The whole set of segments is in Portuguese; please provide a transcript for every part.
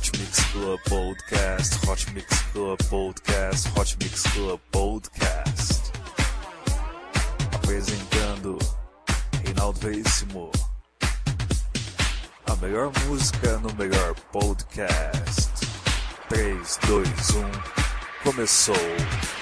Hot Mix Club Podcast, Hot Mix Club Podcast, Hot Mix Club Podcast. Apresentando Reinaldo Veríssimo. A melhor música no melhor podcast. 3, 2, 1, começou.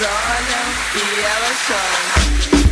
Olham e elas choram.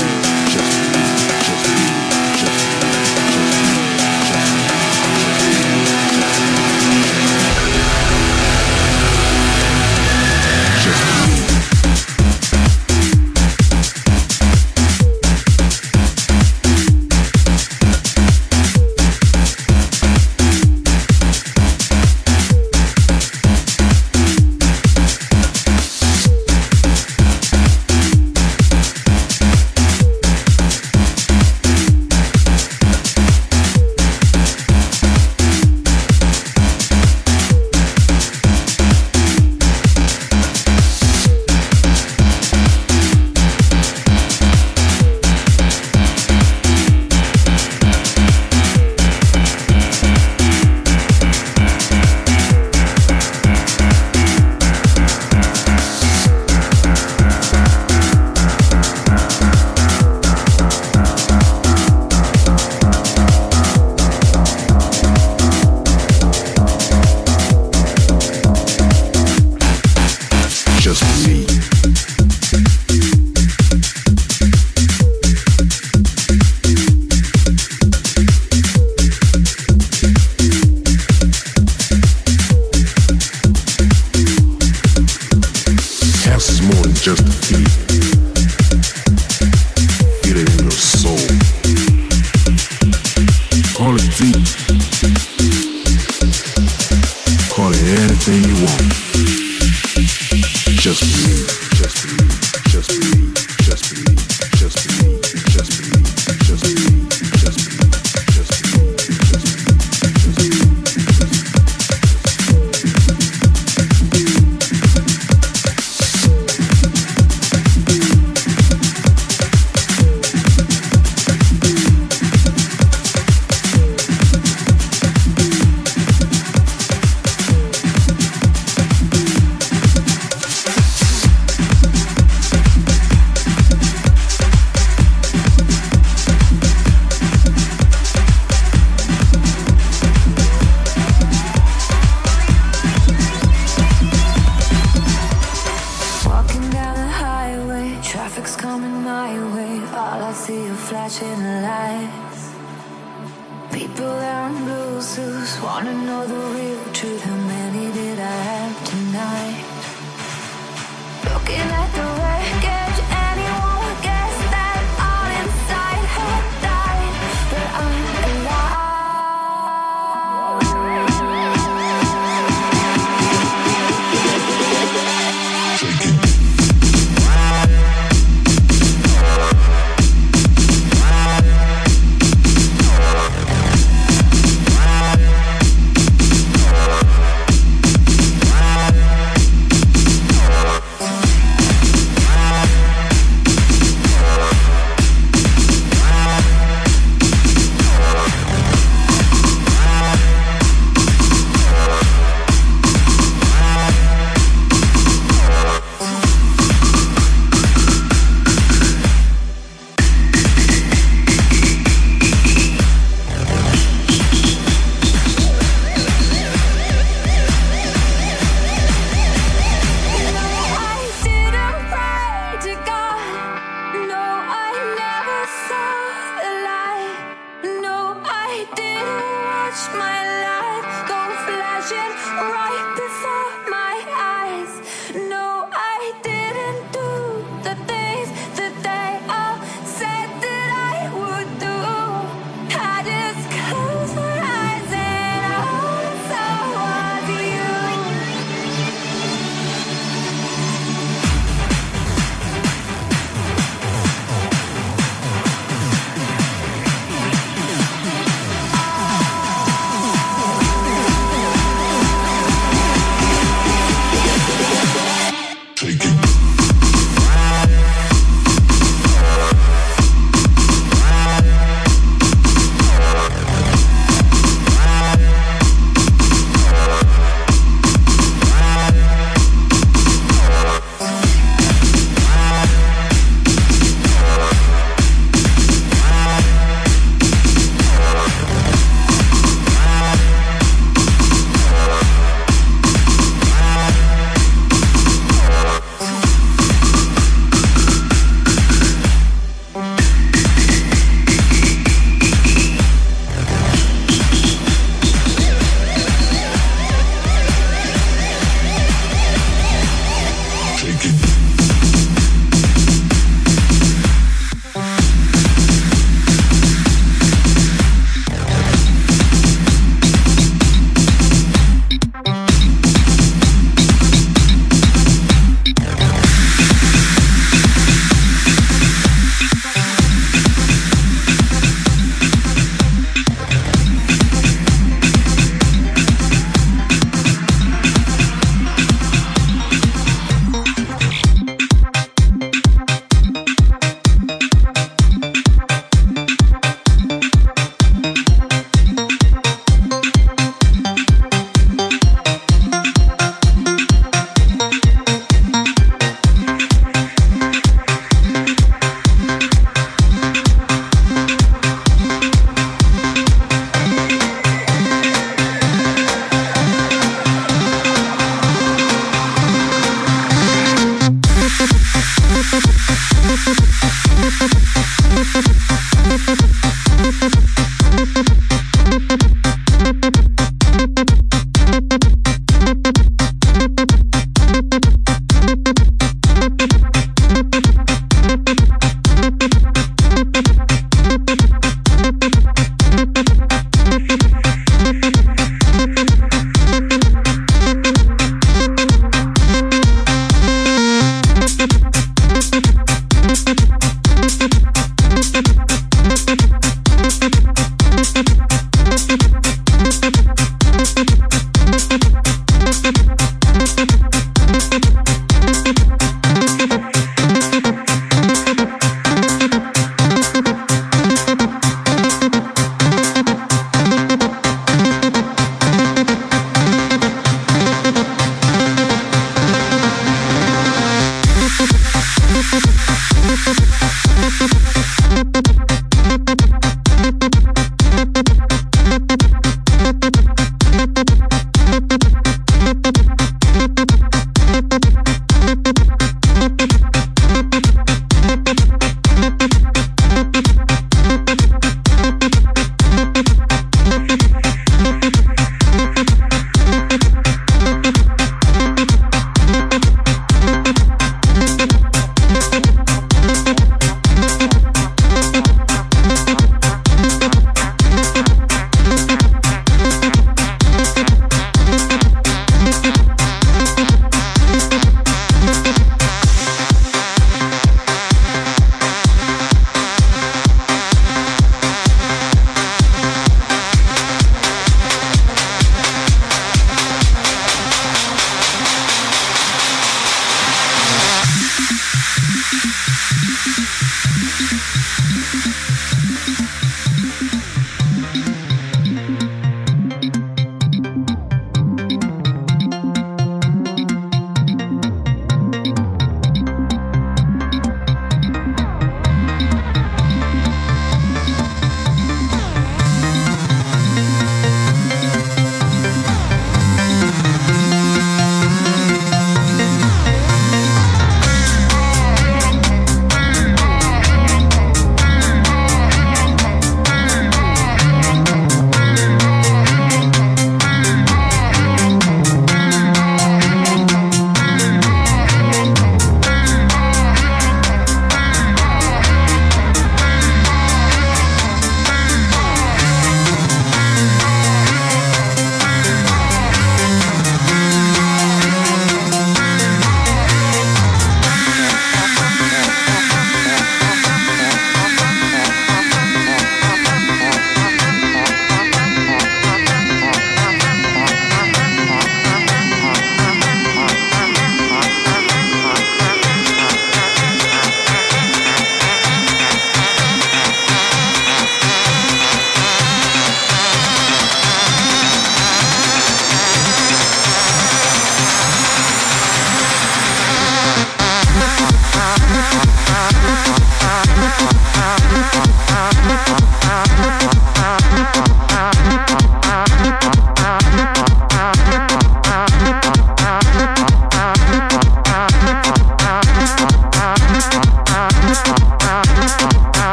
see.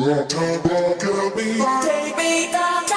Rock and roll, me. Take me down.